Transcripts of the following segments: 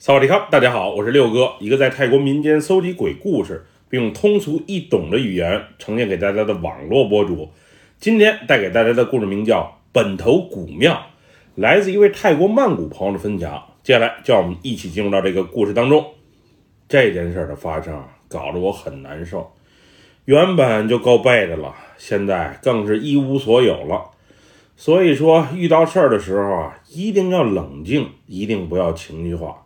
萨瓦迪卡，大家好，我是六哥，一个在泰国民间搜集鬼故事，并用通俗易懂的语言呈现给大家的网络博主。今天带给大家的故事名叫《本头古庙》，来自一位泰国曼谷朋友的分享。接下来，就让我们一起进入到这个故事当中。这件事的发生，搞得我很难受。原本就够背的了，现在更是一无所有了。所以说，遇到事儿的时候啊，一定要冷静，一定不要情绪化。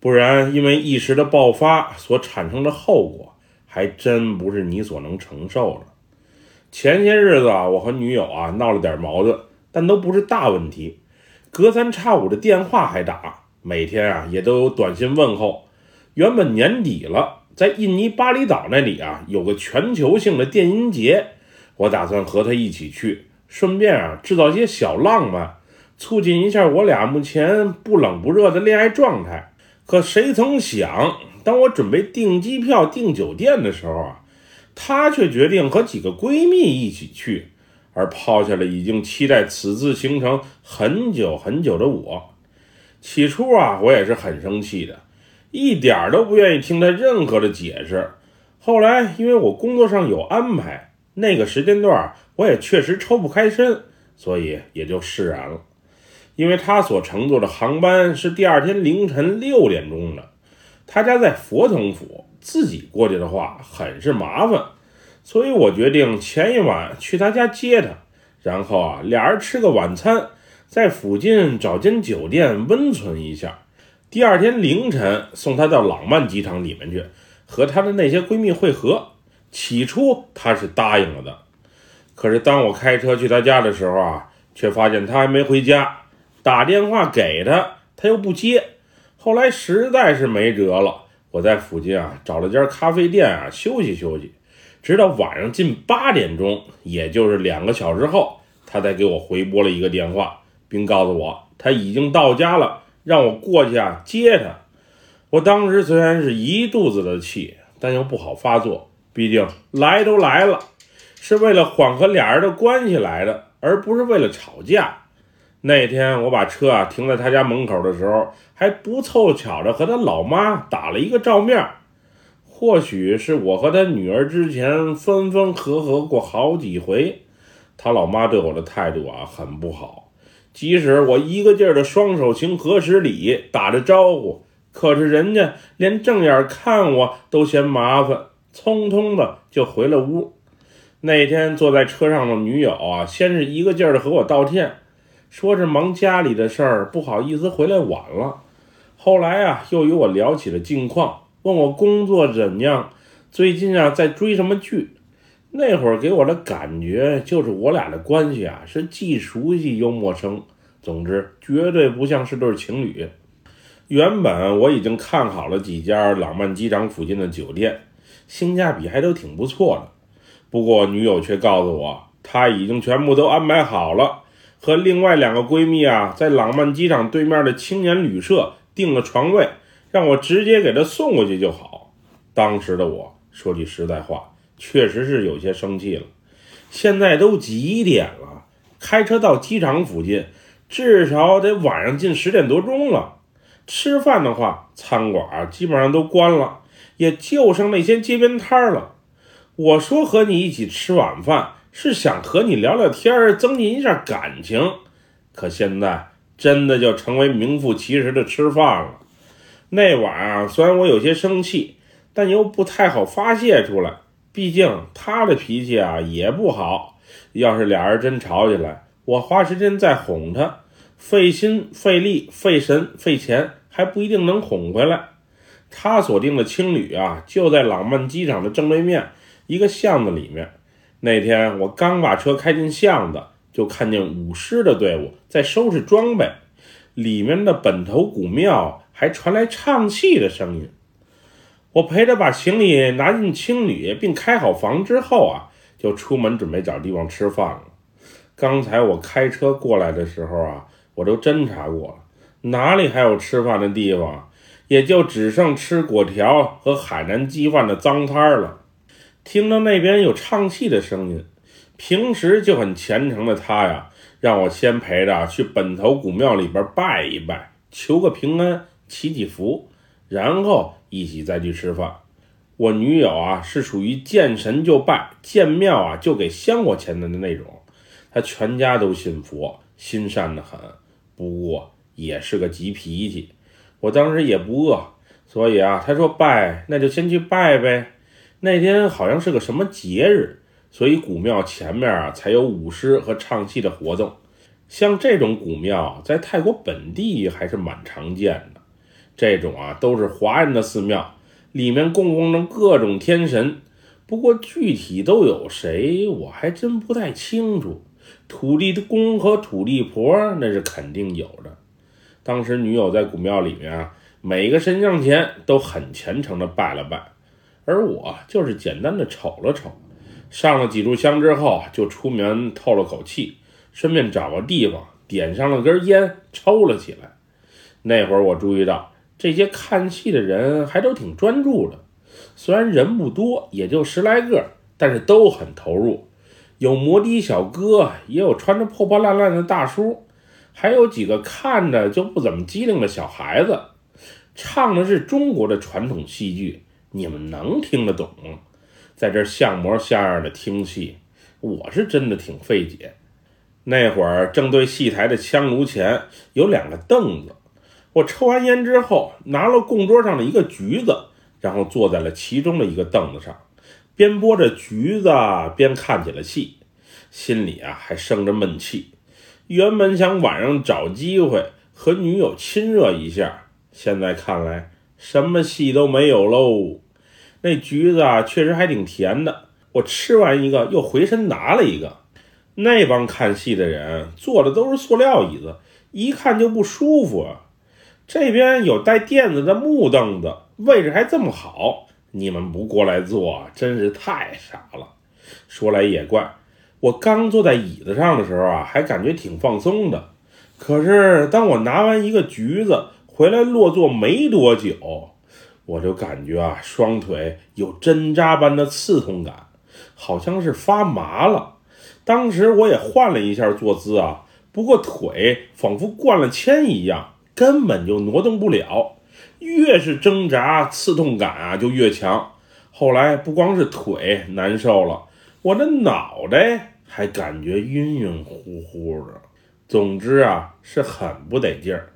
不然，因为一时的爆发所产生的后果，还真不是你所能承受的。前些日子啊，我和女友啊闹了点矛盾，但都不是大问题，隔三差五的电话还打，每天啊也都有短信问候。原本年底了，在印尼巴厘岛那里啊有个全球性的电音节，我打算和她一起去，顺便啊制造些小浪漫，促进一下我俩目前不冷不热的恋爱状态。可谁曾想，当我准备订机票、订酒店的时候啊，她却决定和几个闺蜜一起去，而抛下了已经期待此次行程很久很久的我。起初啊，我也是很生气的，一点都不愿意听她任何的解释。后来，因为我工作上有安排，那个时间段我也确实抽不开身，所以也就释然了。因为他所乘坐的航班是第二天凌晨六点钟的，他家在佛统府，自己过去的话很是麻烦，所以我决定前一晚去他家接他，然后啊俩人吃个晚餐，在附近找间酒店温存一下，第二天凌晨送他到朗曼机场里面去，和他的那些闺蜜会合。起初他是答应了的，可是当我开车去他家的时候啊，却发现他还没回家。打电话给他，他又不接。后来实在是没辙了，我在附近啊找了家咖啡店啊休息休息，直到晚上近八点钟，也就是两个小时后，他才给我回拨了一个电话，并告诉我他已经到家了，让我过去啊接他。我当时虽然是一肚子的气，但又不好发作，毕竟来都来了，是为了缓和俩人的关系来的，而不是为了吵架。那天我把车啊停在他家门口的时候，还不凑巧的和他老妈打了一个照面。或许是我和他女儿之前分分合合过好几回，他老妈对我的态度啊很不好。即使我一个劲儿的双手行合十礼，打着招呼，可是人家连正眼看我都嫌麻烦，匆匆的就回了屋。那天坐在车上的女友啊，先是一个劲儿的和我道歉。说是忙家里的事儿，不好意思回来晚了。后来啊，又与我聊起了近况，问我工作怎样，最近啊在追什么剧。那会儿给我的感觉就是我俩的关系啊是既熟悉又陌生，总之绝对不像是对情侣。原本我已经看好了几家朗曼机场附近的酒店，性价比还都挺不错的。不过女友却告诉我，她已经全部都安排好了。和另外两个闺蜜啊，在朗曼机场对面的青年旅社订了床位，让我直接给她送过去就好。当时的我说句实在话，确实是有些生气了。现在都几点了？开车到机场附近，至少得晚上近十点多钟了。吃饭的话，餐馆基本上都关了，也就剩那些街边摊了。我说和你一起吃晚饭。是想和你聊聊天，增进一下感情，可现在真的就成为名副其实的吃饭了。那晚啊，虽然我有些生气，但又不太好发泄出来，毕竟他的脾气啊也不好。要是俩人真吵起来，我花时间再哄他，费心费力费神费钱，还不一定能哄回来。他所订的青旅啊，就在朗曼机场的正对面一个巷子里面。那天我刚把车开进巷子，就看见舞狮的队伍在收拾装备，里面的本头古庙还传来唱戏的声音。我陪着把行李拿进青旅，并开好房之后啊，就出门准备找地方吃饭了。刚才我开车过来的时候啊，我都侦查过了，哪里还有吃饭的地方？也就只剩吃果条和海南鸡饭的脏摊了。听到那边有唱戏的声音，平时就很虔诚的他呀，让我先陪着去本头古庙里边拜一拜，求个平安，祈祈福，然后一起再去吃饭。我女友啊是属于见神就拜，见庙啊就给香火钱的那种，她全家都信佛，心善的很，不过也是个急脾气。我当时也不饿，所以啊，她说拜那就先去拜呗。那天好像是个什么节日，所以古庙前面啊才有舞狮和唱戏的活动。像这种古庙在泰国本地还是蛮常见的，这种啊都是华人的寺庙。里面供奉着各种天神，不过具体都有谁，我还真不太清楚。土地公和土地婆那是肯定有的。当时女友在古庙里面啊，每个神像前都很虔诚的拜了拜，而我就是简单的瞅了瞅，上了几炷香之后，就出门透了口气，顺便找个地方点上了根烟，抽了起来。那会儿我注意到。这些看戏的人还都挺专注的，虽然人不多，也就十来个，但是都很投入。有摩的小哥，也有穿着破破烂烂的大叔，还有几个看着就不怎么机灵的小孩子。唱的是中国的传统戏剧，你们能听得懂？在这像模像样的听戏，我是真的挺费解。那会儿正对戏台的香炉前有两个凳子。我抽完烟之后，拿了供桌上的一个橘子，然后坐在了其中的一个凳子上，边剥着橘子边看起了戏，心里啊还生着闷气。原本想晚上找机会和女友亲热一下，现在看来什么戏都没有喽。那橘子啊确实还挺甜的，我吃完一个又回身拿了一个。那帮看戏的人坐的都是塑料椅子，一看就不舒服啊。这边有带垫子的木凳子，位置还这么好，你们不过来坐，真是太傻了。说来也怪，我刚坐在椅子上的时候啊，还感觉挺放松的。可是当我拿完一个橘子回来落座没多久，我就感觉啊，双腿有针扎般的刺痛感，好像是发麻了。当时我也换了一下坐姿啊，不过腿仿佛灌了铅一样。根本就挪动不了，越是挣扎，刺痛感啊就越强。后来不光是腿难受了，我的脑袋还感觉晕晕乎乎的。总之啊，是很不得劲儿。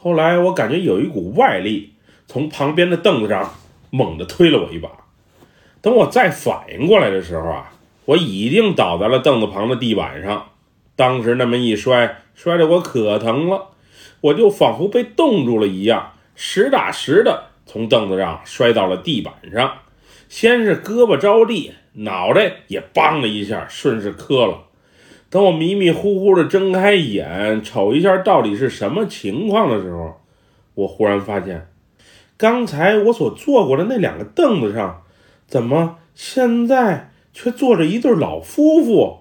后来我感觉有一股外力从旁边的凳子上猛地推了我一把。等我再反应过来的时候啊，我已经倒在了凳子旁的地板上。当时那么一摔，摔得我可疼了。我就仿佛被冻住了一样，实打实的从凳子上摔到了地板上，先是胳膊着地，脑袋也梆的一下顺势磕了。等我迷迷糊糊的睁开眼，瞅一下到底是什么情况的时候，我忽然发现，刚才我所坐过的那两个凳子上，怎么现在却坐着一对老夫妇？